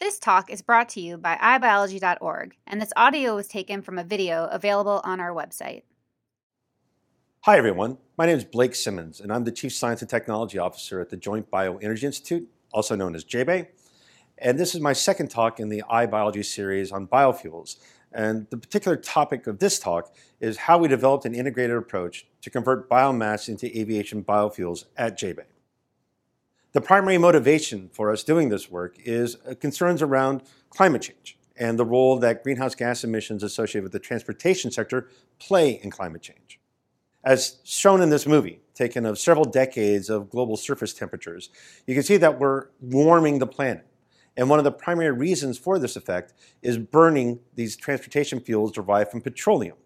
This talk is brought to you by iBiology.org, and this audio was taken from a video available on our website. Hi, everyone. My name is Blake Simmons, and I'm the Chief Science and Technology Officer at the Joint Bioenergy Institute, also known as JBEI. And this is my second talk in the iBiology series on biofuels. And the particular topic of this talk is how we developed an integrated approach to convert biomass into aviation biofuels at JBEI. The primary motivation for us doing this work is uh, concerns around climate change and the role that greenhouse gas emissions associated with the transportation sector play in climate change. As shown in this movie, taken of several decades of global surface temperatures, you can see that we're warming the planet. And one of the primary reasons for this effect is burning these transportation fuels derived from petroleum.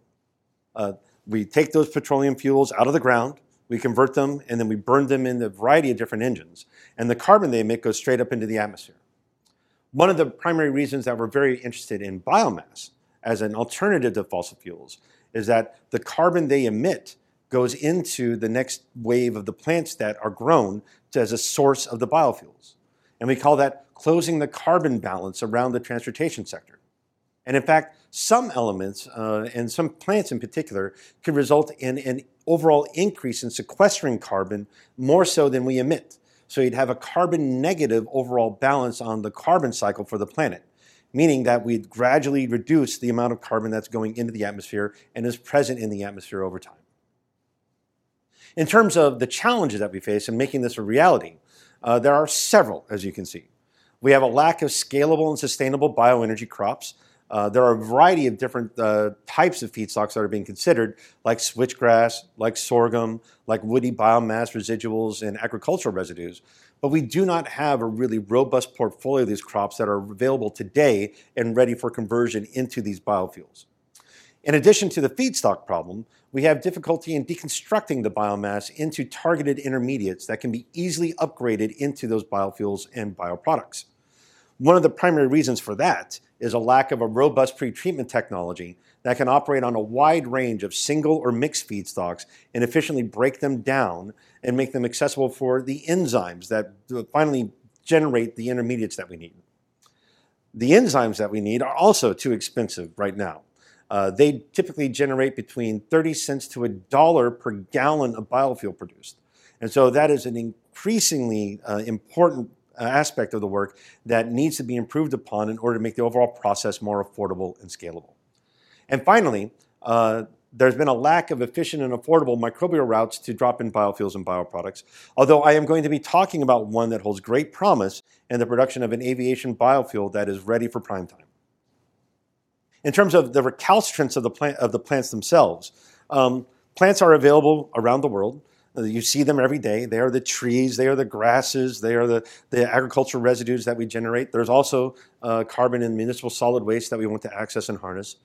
Uh, we take those petroleum fuels out of the ground, we convert them, and then we burn them in a variety of different engines. And the carbon they emit goes straight up into the atmosphere. One of the primary reasons that we're very interested in biomass as an alternative to fossil fuels is that the carbon they emit goes into the next wave of the plants that are grown as a source of the biofuels. And we call that closing the carbon balance around the transportation sector. And in fact, some elements, uh, and some plants in particular, could result in an overall increase in sequestering carbon more so than we emit. So you'd have a carbon negative overall balance on the carbon cycle for the planet, meaning that we'd gradually reduce the amount of carbon that's going into the atmosphere and is present in the atmosphere over time. In terms of the challenges that we face in making this a reality, uh, there are several, as you can see. We have a lack of scalable and sustainable bioenergy crops. Uh, there are a variety of different uh, types of feedstocks that are being considered, like switchgrass, like sorghum, like woody biomass residuals, and agricultural residues. But we do not have a really robust portfolio of these crops that are available today and ready for conversion into these biofuels. In addition to the feedstock problem, we have difficulty in deconstructing the biomass into targeted intermediates that can be easily upgraded into those biofuels and bioproducts. One of the primary reasons for that is a lack of a robust pretreatment technology that can operate on a wide range of single or mixed feedstocks and efficiently break them down and make them accessible for the enzymes that finally generate the intermediates that we need. The enzymes that we need are also too expensive right now. Uh, they typically generate between 30 cents to a dollar per gallon of biofuel produced. And so that is an increasingly uh, important aspect of the work that needs to be improved upon in order to make the overall process more affordable and scalable. And finally, uh, there's been a lack of efficient and affordable microbial routes to drop in biofuels and bioproducts, although I am going to be talking about one that holds great promise in the production of an aviation biofuel that is ready for prime time. In terms of the recalcitrance of the, plant, of the plants themselves, um, plants are available around the world. You see them every day. They are the trees, they are the grasses, they are the, the agricultural residues that we generate. There's also uh, carbon in municipal solid waste that we want to access and harness.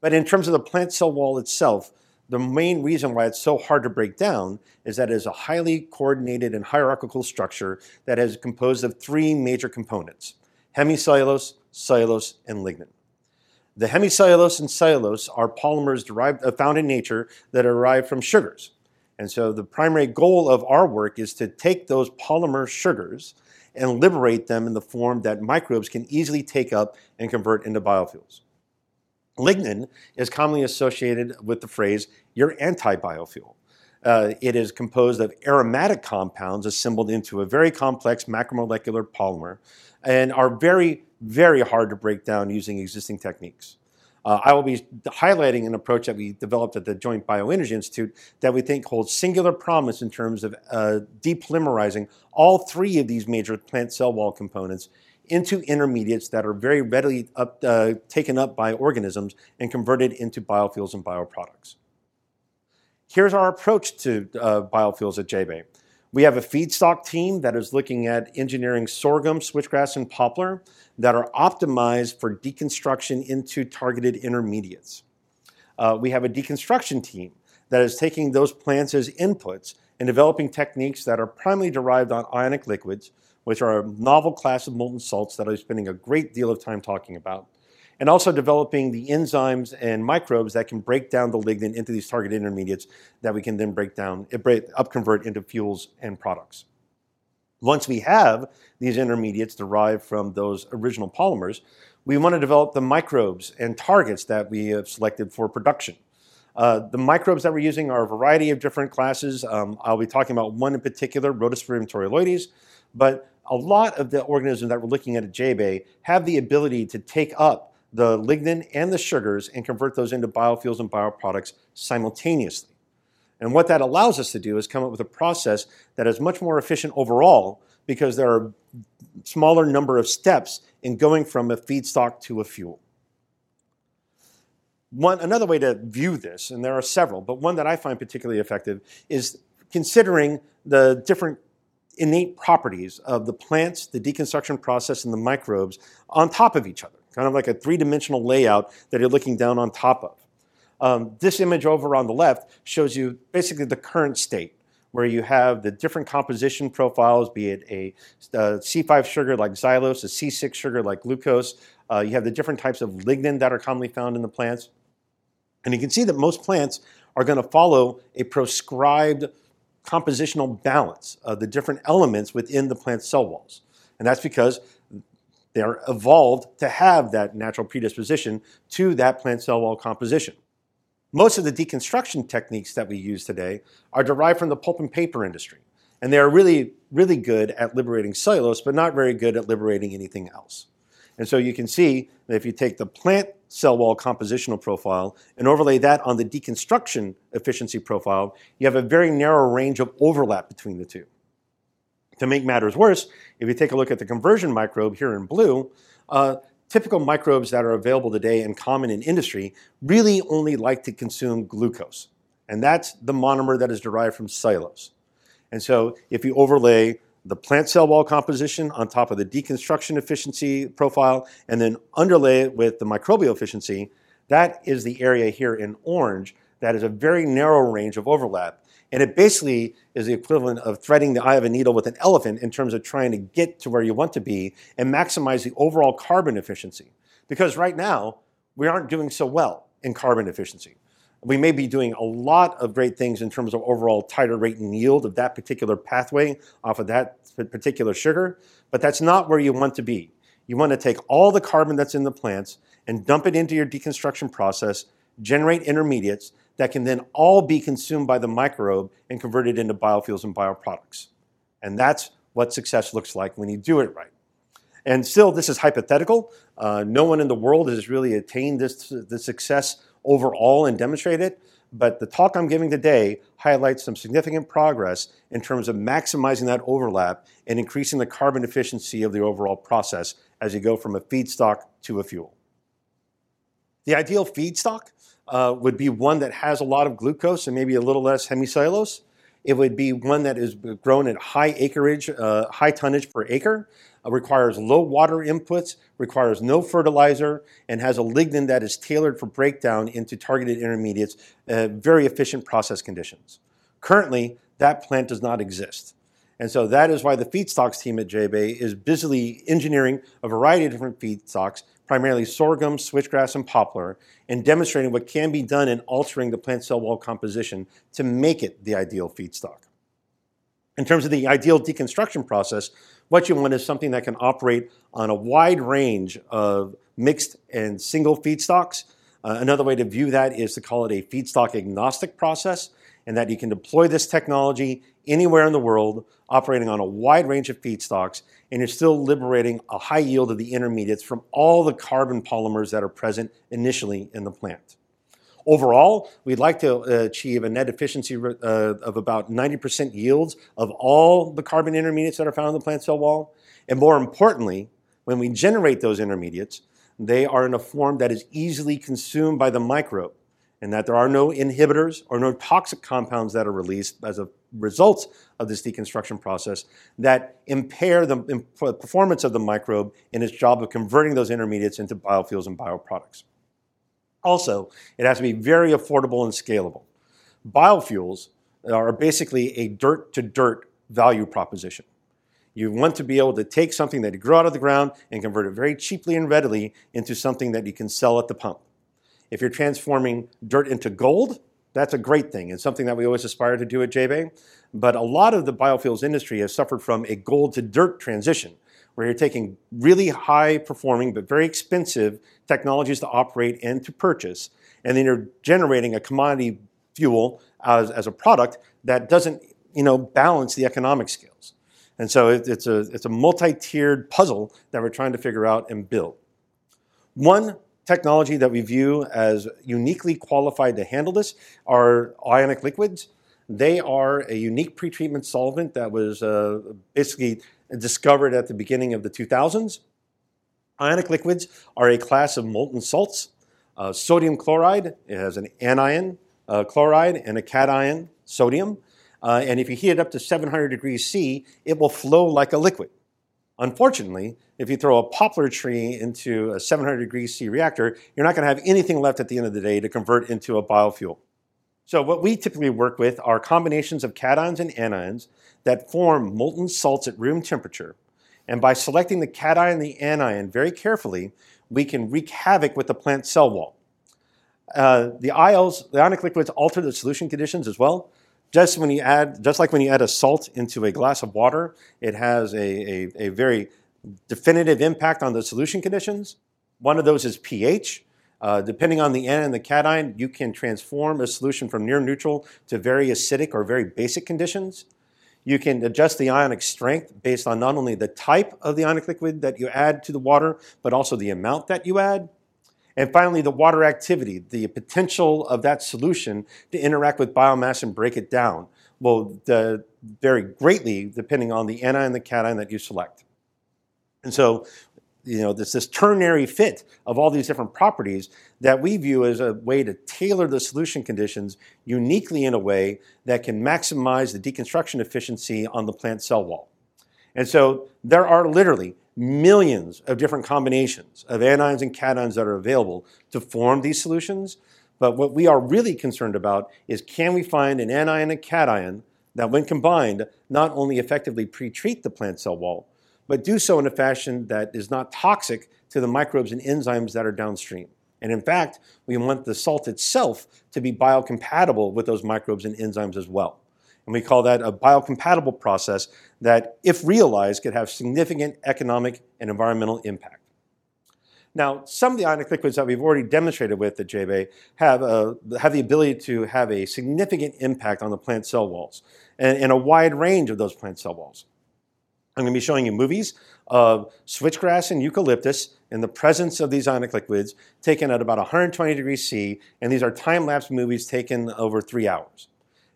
But in terms of the plant cell wall itself, the main reason why it's so hard to break down is that it is a highly coordinated and hierarchical structure that is composed of three major components hemicellulose, cellulose, and lignin. The hemicellulose and cellulose are polymers derived, uh, found in nature that are derived from sugars. And so the primary goal of our work is to take those polymer sugars and liberate them in the form that microbes can easily take up and convert into biofuels. Lignin is commonly associated with the phrase, you're anti biofuel. Uh, it is composed of aromatic compounds assembled into a very complex macromolecular polymer and are very, very hard to break down using existing techniques. Uh, I will be highlighting an approach that we developed at the Joint Bioenergy Institute that we think holds singular promise in terms of uh, depolymerizing all three of these major plant cell wall components into intermediates that are very readily up, uh, taken up by organisms and converted into biofuels and bioproducts. Here's our approach to uh, biofuels at JBEI. We have a feedstock team that is looking at engineering sorghum, switchgrass, and poplar that are optimized for deconstruction into targeted intermediates. Uh, we have a deconstruction team that is taking those plants as inputs and developing techniques that are primarily derived on ionic liquids, which are a novel class of molten salts that I'm spending a great deal of time talking about and also developing the enzymes and microbes that can break down the lignin into these target intermediates that we can then break down, upconvert into fuels and products. Once we have these intermediates derived from those original polymers, we want to develop the microbes and targets that we have selected for production. Uh, the microbes that we're using are a variety of different classes. Um, I'll be talking about one in particular, Rhodosporidium thoriloides, but a lot of the organisms that we're looking at at JBay have the ability to take up the lignin and the sugars and convert those into biofuels and bioproducts simultaneously. And what that allows us to do is come up with a process that is much more efficient overall because there are smaller number of steps in going from a feedstock to a fuel. One, another way to view this, and there are several, but one that I find particularly effective is considering the different innate properties of the plants, the deconstruction process, and the microbes on top of each other, kind of like a three dimensional layout that you're looking down on top of. Um, this image over on the left shows you basically the current state, where you have the different composition profiles, be it a a C5 sugar like xylose, a C6 sugar like glucose. Uh, you have the different types of lignin that are commonly found in the plants. And you can see that most plants are going to follow a proscribed compositional balance of the different elements within the plant cell walls. And that's because they're evolved to have that natural predisposition to that plant cell wall composition. Most of the deconstruction techniques that we use today are derived from the pulp and paper industry. And they are really, really good at liberating cellulose, but not very good at liberating anything else. And so you can see that if you take the plant cell wall compositional profile and overlay that on the deconstruction efficiency profile, you have a very narrow range of overlap between the two. To make matters worse, if you take a look at the conversion microbe here in blue, uh, typical microbes that are available today and common in industry really only like to consume glucose. And that's the monomer that is derived from cellulose. And so if you overlay the plant cell wall composition on top of the deconstruction efficiency profile and then underlay it with the microbial efficiency, that is the area here in orange that is a very narrow range of overlap. And it basically is the equivalent of threading the eye of a needle with an elephant in terms of trying to get to where you want to be and maximize the overall carbon efficiency. Because right now, we aren't doing so well in carbon efficiency. We may be doing a lot of great things in terms of overall tighter rate and yield of that particular pathway off of that particular sugar, but that's not where you want to be. You want to take all the carbon that's in the plants and dump it into your deconstruction process, generate intermediates that can then all be consumed by the microbe and converted into biofuels and bioproducts. And that's what success looks like when you do it right. And still, this is hypothetical. Uh, no one in the world has really attained this, this success overall and demonstrated it. But the talk I'm giving today highlights some significant progress in terms of maximizing that overlap and increasing the carbon efficiency of the overall process as you go from a feedstock to a fuel. The ideal feedstock uh, would be one that has a lot of glucose and maybe a little less hemicellulose. It would be one that is grown at high acreage, uh, high tonnage per acre, uh, requires low water inputs, requires no fertilizer, and has a lignin that is tailored for breakdown into targeted intermediates, uh, very efficient process conditions. Currently, that plant does not exist. And so that is why the feedstocks team at JBay is busily engineering a variety of different feedstocks, primarily sorghum, switchgrass, and poplar, and demonstrating what can be done in altering the plant cell wall composition to make it the ideal feedstock. In terms of the ideal deconstruction process, what you want is something that can operate on a wide range of mixed and single feedstocks. Uh, another way to view that is to call it a feedstock agnostic process, and that you can deploy this technology anywhere in the world, operating on a wide range of feedstocks, and you're still liberating a high yield of the intermediates from all the carbon polymers that are present initially in the plant. Overall, we'd like to uh, achieve a net efficiency uh, of about 90% yields of all the carbon intermediates that are found in the plant cell wall. And more importantly, when we generate those intermediates, they are in a form that is easily consumed by the microbe and that there are no inhibitors or no toxic compounds that are released as a result of this deconstruction process that impair the performance of the microbe in its job of converting those intermediates into biofuels and bioproducts. Also, it has to be very affordable and scalable. Biofuels are basically a dirt to dirt value proposition. You want to be able to take something that you grow out of the ground and convert it very cheaply and readily into something that you can sell at the pump. If you're transforming dirt into gold, That's a great thing and something that we always aspire to do at JBay. But a lot of the biofuels industry has suffered from a gold to dirt transition, where you're taking really high performing but very expensive technologies to operate and to purchase, and then you're generating a commodity fuel as, as a product that doesn't you know, balance the economic scales. And so it, it's a, it's a multi-tiered puzzle that we're trying to figure out and build. One technology that we view as uniquely qualified to handle this are ionic liquids. They are a unique pretreatment solvent that was uh, basically discovered at the beginning of the 2000s. Ionic liquids are a class of molten salts. Uh, sodium chloride it has an anion uh, chloride and a cation sodium. Uh, and if you heat it up to 700 degrees C, it will flow like a liquid. Unfortunately, if you throw a poplar tree into a 700 degree C reactor, you're not going to have anything left at the end of the day to convert into a biofuel. So what we typically work with are combinations of cations and anions that form molten salts at room temperature. And by selecting the cation and the anion very carefully, we can wreak havoc with the plant cell wall. Uh, the ILs, the ionic liquids, alter the solution conditions as well. Just when you add, just like when you add a salt into a glass of water, it has a, a, a very definitive impact on the solution conditions. One of those is pH. Uh, depending on the N and the cation, you can transform a solution from near neutral to very acidic or very basic conditions. You can adjust the ionic strength based on not only the type of the ionic liquid that you add to the water, but also the amount that you add. And finally, the water activity, the potential of that solution to interact with biomass and break it down will uh, vary greatly depending on the anion and the cation that you select. And so, you know, there's this ternary fit of all these different properties that we view as a way to tailor the solution conditions uniquely in a way that can maximize the deconstruction efficiency on the plant cell wall. And so there are literally millions of different combinations of anions and cations that are available to form these solutions. But what we are really concerned about is can we find an anion and a cation that, when combined, not only effectively pre-treat the plant cell wall, but do so in a fashion that is not toxic to the microbes and enzymes that are downstream. And in fact, we want the salt itself to be biocompatible with those microbes and enzymes as well. And we call that a biocompatible process that, if realized, could have significant economic and environmental impact. Now, some of the ionic liquids that we've already demonstrated with at JBay have, have the ability to have a significant impact on the plant cell walls and, and a wide range of those plant cell walls. I'm going to be showing you movies of switchgrass and eucalyptus in the presence of these ionic liquids taken at about 120 degrees C, and these are time-lapse movies taken over three hours.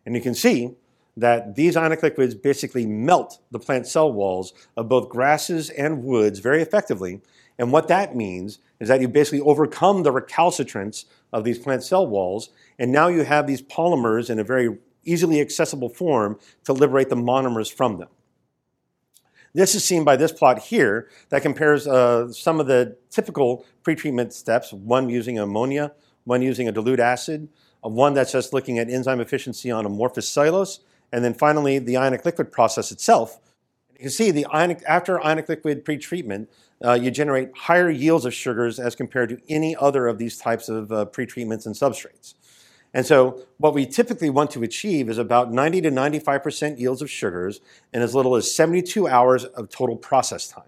And you can see that these ionic liquids basically melt the plant cell walls of both grasses and woods very effectively. And what that means is that you basically overcome the recalcitrance of these plant cell walls, and now you have these polymers in a very easily accessible form to liberate the monomers from them. This is seen by this plot here that compares uh, some of the typical pretreatment steps, one using ammonia, one using a dilute acid, uh, one that's just looking at enzyme efficiency on amorphous cellulose, and then finally, the ionic liquid process itself. You can see the ionic, after ionic liquid pretreatment, uh, you generate higher yields of sugars as compared to any other of these types of uh, pretreatments and substrates. And so what we typically want to achieve is about 90 to 95% yields of sugars and as little as 72 hours of total process time.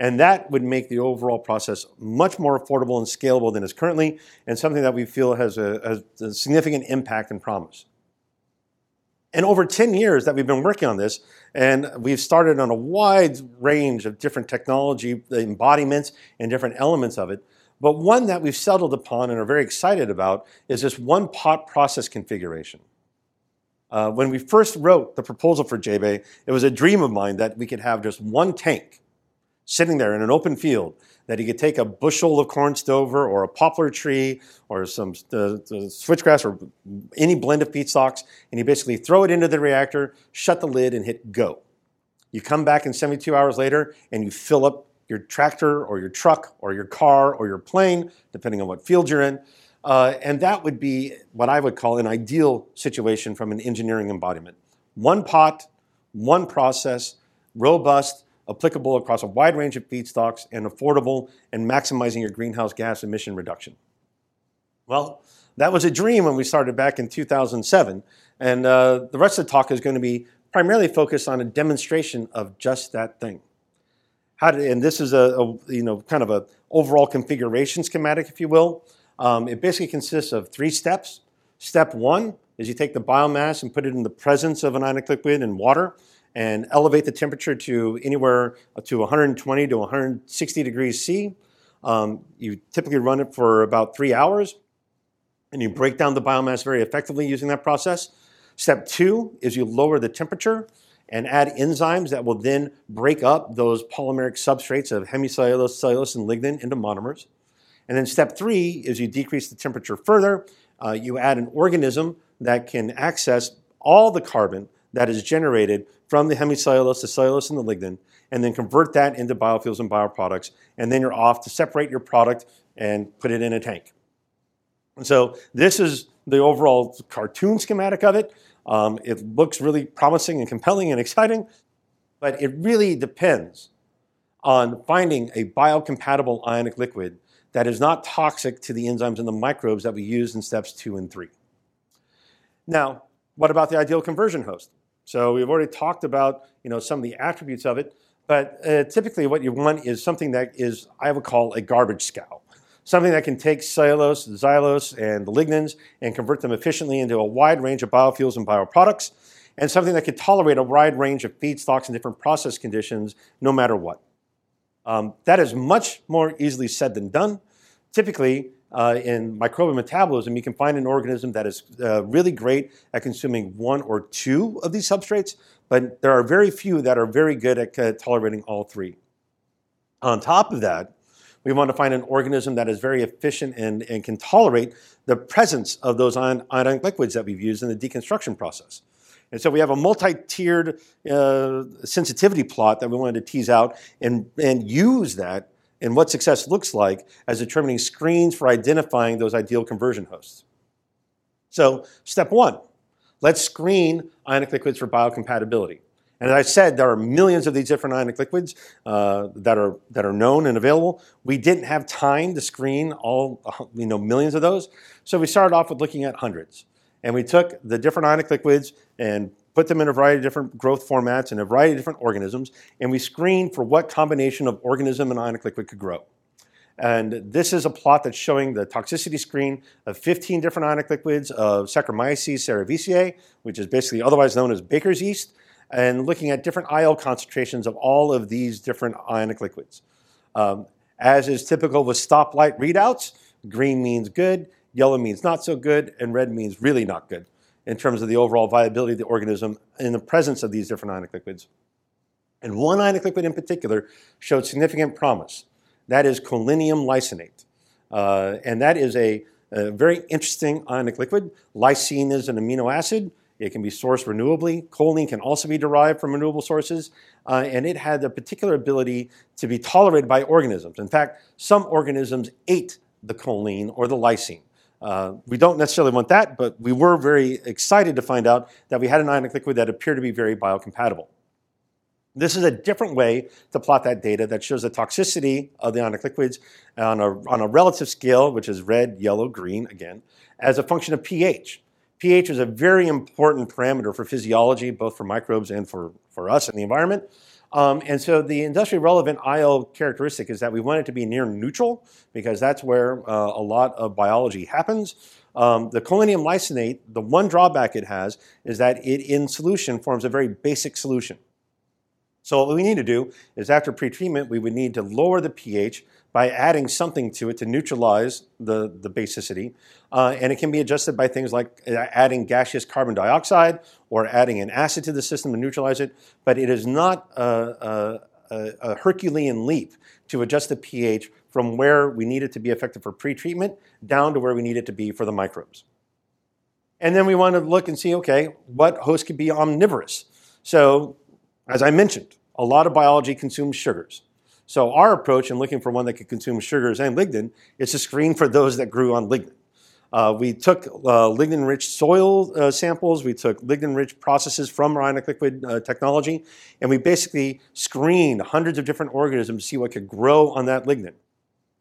And that would make the overall process much more affordable and scalable than is currently, and something that we feel has a, has a significant impact and promise. And over 10 years that we've been working on this, and we've started on a wide range of different technology embodiments and different elements of it. But one that we've settled upon and are very excited about is this one pot process configuration. Uh, when we first wrote the proposal for JBay, it was a dream of mine that we could have just one tank sitting there in an open field that he could take a bushel of corn stover or a poplar tree or some uh, switchgrass or any blend of feedstocks, and you basically throw it into the reactor, shut the lid, and hit go. You come back in 72 hours later and you fill up your tractor or your truck or your car or your plane, depending on what field you're in. Uh, and that would be what I would call an ideal situation from an engineering embodiment. One pot, one process, robust, applicable across a wide range of feedstocks and affordable and maximizing your greenhouse gas emission reduction. Well, that was a dream when we started back in 2007. And uh, the rest of the talk is going to be primarily focused on a demonstration of just that thing. How to, and this is a, a, you know kind of a overall configuration schematic, if you will. Um, it basically consists of three steps. Step one is you take the biomass and put it in the presence of an ionic liquid and water and elevate the temperature to anywhere to 120 to 160 degrees C. Um, you typically run it for about three hours and you break down the biomass very effectively using that process. Step two is you lower the temperature and add enzymes that will then break up those polymeric substrates of hemicellulose, cellulose, and lignin into monomers. And then step three is you decrease the temperature further. Uh, you add an organism that can access all the carbon that is generated from the hemicellulose, the cellulose, and the lignin, and then convert that into biofuels and bioproducts. And then you're off to separate your product and put it in a tank. And so this is the overall cartoon schematic of it. Um, it looks really promising and compelling and exciting, but it really depends on finding a biocompatible ionic liquid that is not toxic to the enzymes and the microbes that we use in steps two and three. Now, what about the ideal conversion host? So we've already talked about you know, some of the attributes of it, but uh, typically what you want is something that is, I would call a garbage scow something that can take cellulose, xylose, and the lignins and convert them efficiently into a wide range of biofuels and bioproducts, and something that can tolerate a wide range of feedstocks and different process conditions no matter what. Um, that is much more easily said than done. Typically, uh, in microbial metabolism, you can find an organism that is uh, really great at consuming one or two of these substrates, but there are very few that are very good at uh, tolerating all three. On top of that, we want to find an organism that is very efficient and, and can tolerate the presence of those ion, ionic liquids that we've used in the deconstruction process. And so we have a multi-tiered uh, sensitivity plot that we wanted to tease out and, and use that in what success looks like as determining screens for identifying those ideal conversion hosts. So step one, let's screen ionic liquids for biocompatibility. And as I said, there are millions of these different ionic liquids uh, that are that are known and available. We didn't have time to screen all you know millions of those, so we started off with looking at hundreds. And we took the different ionic liquids and put them in a variety of different growth formats and a variety of different organisms, and we screened for what combination of organism and ionic liquid could grow. And this is a plot that's showing the toxicity screen of 15 different ionic liquids of Saccharomyces cerevisiae, which is basically otherwise known as baker's yeast, and looking at different IL concentrations of all of these different ionic liquids. Um, as is typical with stoplight readouts, green means good, yellow means not so good, and red means really not good in terms of the overall viability of the organism in the presence of these different ionic liquids. And one ionic liquid in particular showed significant promise. That is choline lysine. Uh, and that is a, a very interesting ionic liquid. Lysine is an amino acid. It can be sourced renewably. Choline can also be derived from renewable sources, uh, and it had the particular ability to be tolerated by organisms. In fact, some organisms ate the choline or the lysine. Uh, we don't necessarily want that, but we were very excited to find out that we had an ionic liquid that appeared to be very biocompatible. This is a different way to plot that data that shows the toxicity of the ionic liquids on a, on a relative scale, which is red, yellow, green, again, as a function of pH pH is a very important parameter for physiology, both for microbes and for, for us in the environment. Um, and so the industrially relevant IL characteristic is that we want it to be near neutral because that's where uh, a lot of biology happens. Um, the choline lysinate, the one drawback it has is that it in solution forms a very basic solution. So what we need to do is after pretreatment, we would need to lower the pH by adding something to it to neutralize the, the basicity. Uh, and it can be adjusted by things like uh, adding gaseous carbon dioxide or adding an acid to the system to neutralize it. But it is not a, a, a Herculean leap to adjust the pH from where we need it to be effective for pretreatment down to where we need it to be for the microbes. And then we want to look and see, okay, what host could be omnivorous? So, as I mentioned, a lot of biology consumes sugars. So our approach in looking for one that could consume sugars and lignin is to screen for those that grew on lignin. Uh, we took uh, lignin-rich soil uh, samples, we took lignin-rich processes from ionic liquid uh, technology, and we basically screened hundreds of different organisms to see what could grow on that lignin.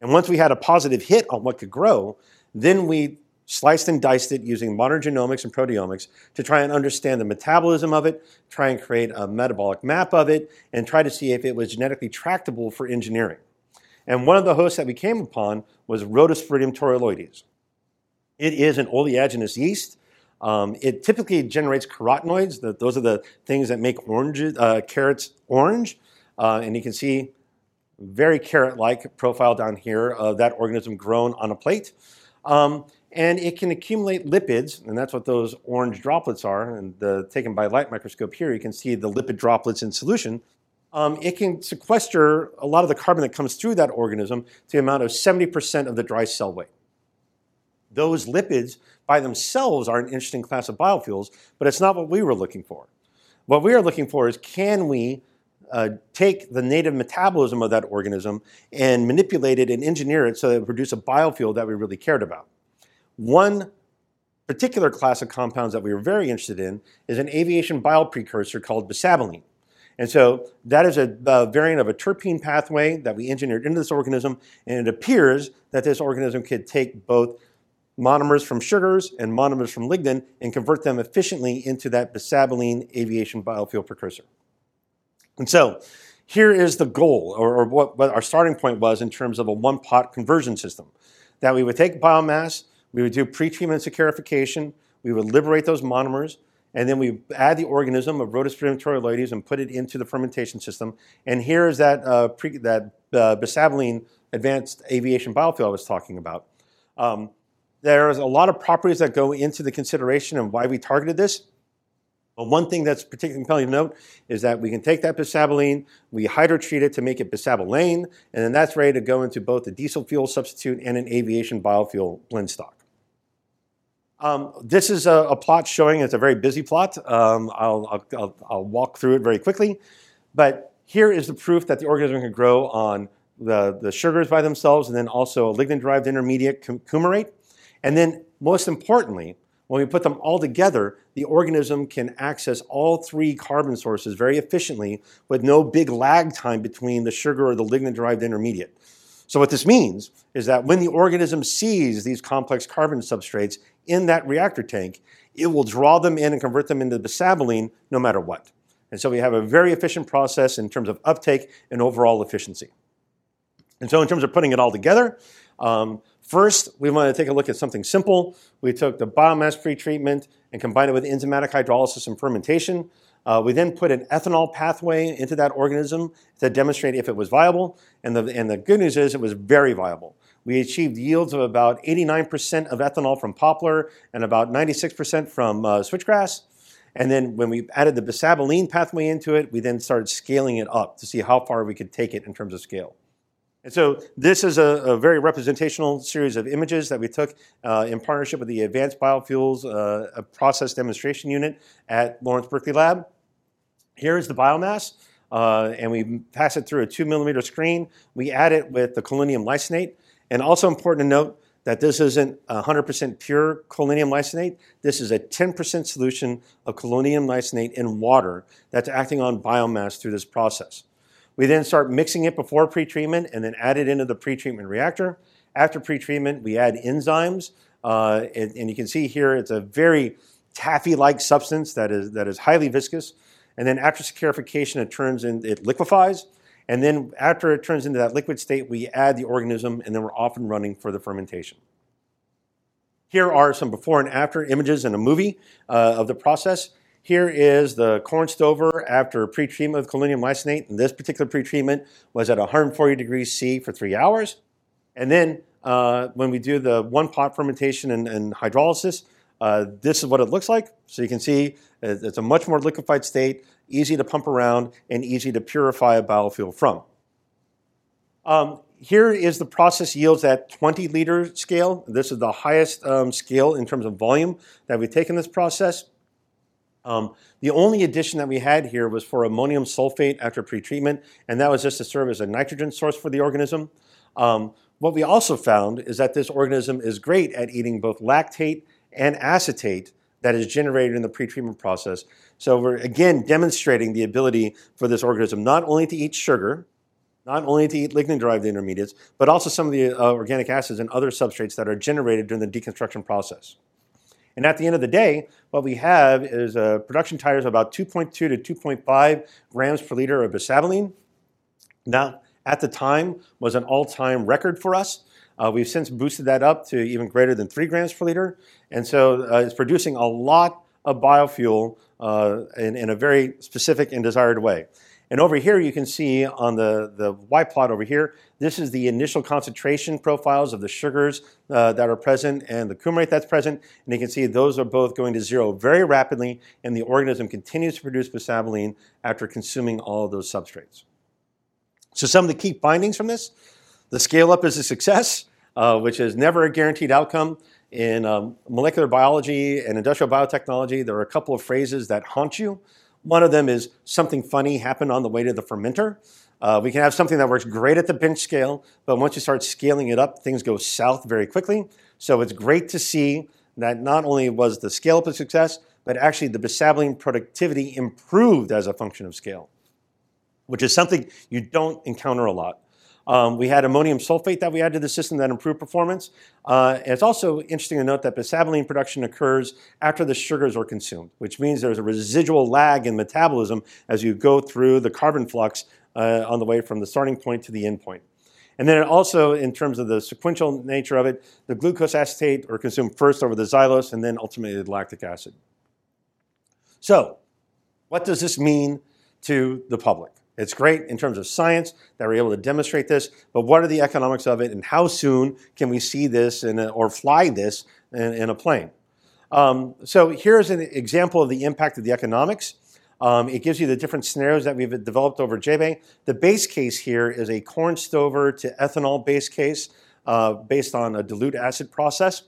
And once we had a positive hit on what could grow, Then we sliced and diced it using modern genomics and proteomics to try and understand the metabolism of it, try and create a metabolic map of it, and try to see if it was genetically tractable for engineering. And one of the hosts that we came upon was Rhodosporidium torreloides. It is an oleaginous yeast. Um, it typically generates carotenoids. The, those are the things that make orange, uh, carrots orange. Uh, and you can see very carrot-like profile down here of that organism grown on a plate. Um, and it can accumulate lipids, and that's what those orange droplets are. And the, taken by light microscope here, you can see the lipid droplets in solution. Um, it can sequester a lot of the carbon that comes through that organism to the amount of 70% of the dry cell weight. Those lipids by themselves are an interesting class of biofuels, but it's not what we were looking for. What we are looking for is can we uh, take the native metabolism of that organism and manipulate it and engineer it so that it produce a biofuel that we really cared about? One particular class of compounds that we were very interested in is an aviation bioprecursor called bisabolene. And so that is a, a, variant of a terpene pathway that we engineered into this organism, and it appears that this organism could take both monomers from sugars and monomers from lignin and convert them efficiently into that bisabolene aviation biofuel precursor. And so here is the goal, or, or what, what our starting point was in terms of a one pot conversion system that we would take biomass, we would do pretreatment saccharification. We would liberate those monomers, and then we add the organism of Rhodosporidium torreloides and put it into the fermentation system. And here is that, uh, pre, that uh, bisabolene advanced aviation biofuel I was talking about. Um, there's a lot of properties that go into the consideration of why we targeted this. But one thing that's particularly compelling to note is that we can take that bisabolene, we hydrotreat it to make it bisabolane, and then that's ready to go into both a diesel fuel substitute and an aviation biofuel blend stock. Um, this is a, a, plot showing, it's a very busy plot. Um, I'll, I'll, I'll, walk through it very quickly. But here is the proof that the organism can grow on the, the sugars by themselves and then also a lignin derived intermediate coumarate. And then, most importantly, when we put them all together, the organism can access all three carbon sources very efficiently with no big lag time between the sugar or the lignin derived intermediate. So, what this means is that when the organism sees these complex carbon substrates, in that reactor tank, it will draw them in and convert them into bisabolene no matter what. And so we have a very efficient process in terms of uptake and overall efficiency. And so in terms of putting it all together, um, first we want to take a look at something simple. We took the biomass pretreatment and combined it with enzymatic hydrolysis and fermentation. Uh, we then put an ethanol pathway into that organism to demonstrate if it was viable. And the, and the good news is it was very viable. We achieved yields of about 89% of ethanol from poplar and about 96% from uh, switchgrass. And then when we added the bisabolene pathway into it, we then started scaling it up to see how far we could take it in terms of scale. And so this is a, a very representational series of images that we took uh, in partnership with the Advanced Biofuels uh, Process Demonstration Unit at Lawrence Berkeley Lab. Here is the biomass, uh, and we pass it through a two millimeter screen. We add it with the colinium lysine. And also important to note that this isn't 100% pure colinium lysine. This is a 10% solution of colinium lysine in water that's acting on biomass through this process. We then start mixing it before pretreatment and then add it into the pretreatment reactor. After pretreatment, we add enzymes. Uh, and, and, you can see here it's a very taffy-like substance that is, that is highly viscous. And then after saccharification, it turns in, it liquefies. And then after it turns into that liquid state, we add the organism and then we're off and running for the fermentation. Here are some before and after images in a movie uh, of the process. Here is the corn stover after pretreatment with colinium lysine. And this particular pretreatment was at 140 degrees C for three hours. And then uh, when we do the one pot fermentation and, and hydrolysis, uh, this is what it looks like. So you can see it's a much more liquefied state easy to pump around, and easy to purify a biofuel from. Um, here is the process yields at 20 liter scale. This is the highest um, scale in terms of volume that we've taken this process. Um, the only addition that we had here was for ammonium sulfate after pretreatment, and that was just to serve as a nitrogen source for the organism. Um, what we also found is that this organism is great at eating both lactate and acetate that is generated in the pretreatment process. So we're again demonstrating the ability for this organism not only to eat sugar, not only to eat lignin derived intermediates, but also some of the uh, organic acids and other substrates that are generated during the deconstruction process. And at the end of the day, what we have is uh, production titers of about 2.2 to 2.5 grams per liter of bisabolene. Now, at the time, was an all-time record for us. Uh, we've since boosted that up to even greater than 3 grams per liter. And so uh, it's producing a lot of biofuel uh, in, in a very specific and desired way. And over here, you can see on the, the Y plot over here, this is the initial concentration profiles of the sugars uh, that are present and the coumarate that's present. And you can see those are both going to zero very rapidly, and the organism continues to produce bisabolene after consuming all of those substrates. So some of the key findings from this, the scale up is a success, uh, which is never a guaranteed outcome. In um, molecular biology and industrial biotechnology, there are a couple of phrases that haunt you. One of them is something funny happened on the way to the fermenter. Uh, we can have something that works great at the bench scale, but once you start scaling it up, things go south very quickly. So it's great to see that not only was the scale up a success, but actually the bisabolene productivity improved as a function of scale, which is something you don't encounter a lot. Um, we had ammonium sulfate that we added to the system that improved performance. Uh, and it's also interesting to note that bisabolene production occurs after the sugars are consumed, which means there's a residual lag in metabolism as you go through the carbon flux uh, on the way from the starting point to the end point. And then also, in terms of the sequential nature of it, the glucose acetate are consumed first over the xylose and then ultimately the lactic acid. So, what does this mean to the public? It's great in terms of science that we're able to demonstrate this, but what are the economics of it and how soon can we see this a, or fly this in, in a plane? Um, so here's an example of the impact of the economics. Um, it gives you the different scenarios that we've developed over JBay. The base case here is a corn stover to ethanol base case uh, based on a dilute acid process.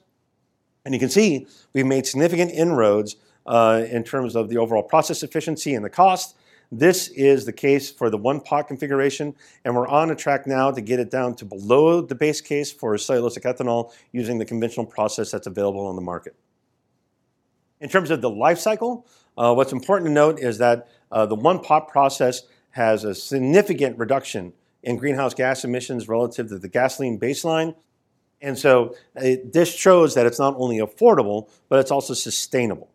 And you can see we've made significant inroads uh, in terms of the overall process efficiency and the cost. This is the case for the one pot configuration, and we're on a track now to get it down to below the base case for cellulosic ethanol using the conventional process that's available on the market. In terms of the life cycle, uh, what's important to note is that uh, the one pot process has a significant reduction in greenhouse gas emissions relative to the gasoline baseline. And so it, this shows that it's not only affordable, but it's also sustainable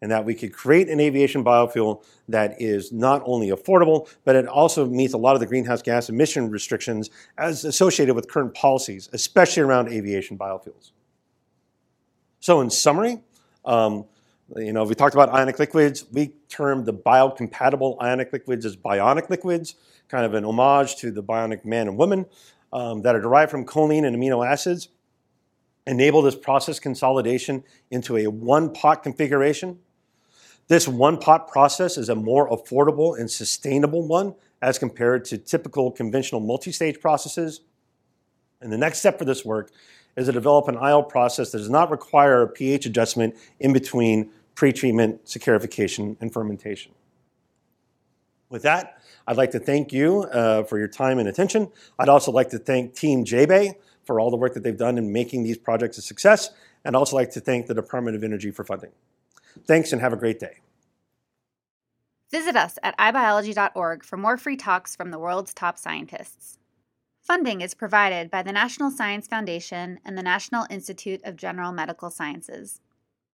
and that we could create an aviation biofuel that is not only affordable, but it also meets a lot of the greenhouse gas emission restrictions as associated with current policies, especially around aviation biofuels. So, in summary, um, you know, we talked about ionic liquids. We termed the biocompatible ionic liquids as bionic liquids, kind of an homage to the bionic man and woman um, that are derived from choline and amino acids. Enable this process consolidation into a one pot configuration this one pot process is a more affordable and sustainable one as compared to typical conventional multi stage processes. And the next step for this work is to develop an IL process that does not require a pH adjustment in between pretreatment, saccharification, and fermentation. With that, I'd like to thank you uh, for your time and attention. I'd also like to thank Team JBay for all the work that they've done in making these projects a success, and I'd also like to thank the Department of Energy for funding. Thanks and have a great day. Visit us at ibiology.org for more free talks from the world's top scientists. Funding is provided by the National Science Foundation and the National Institute of General Medical Sciences.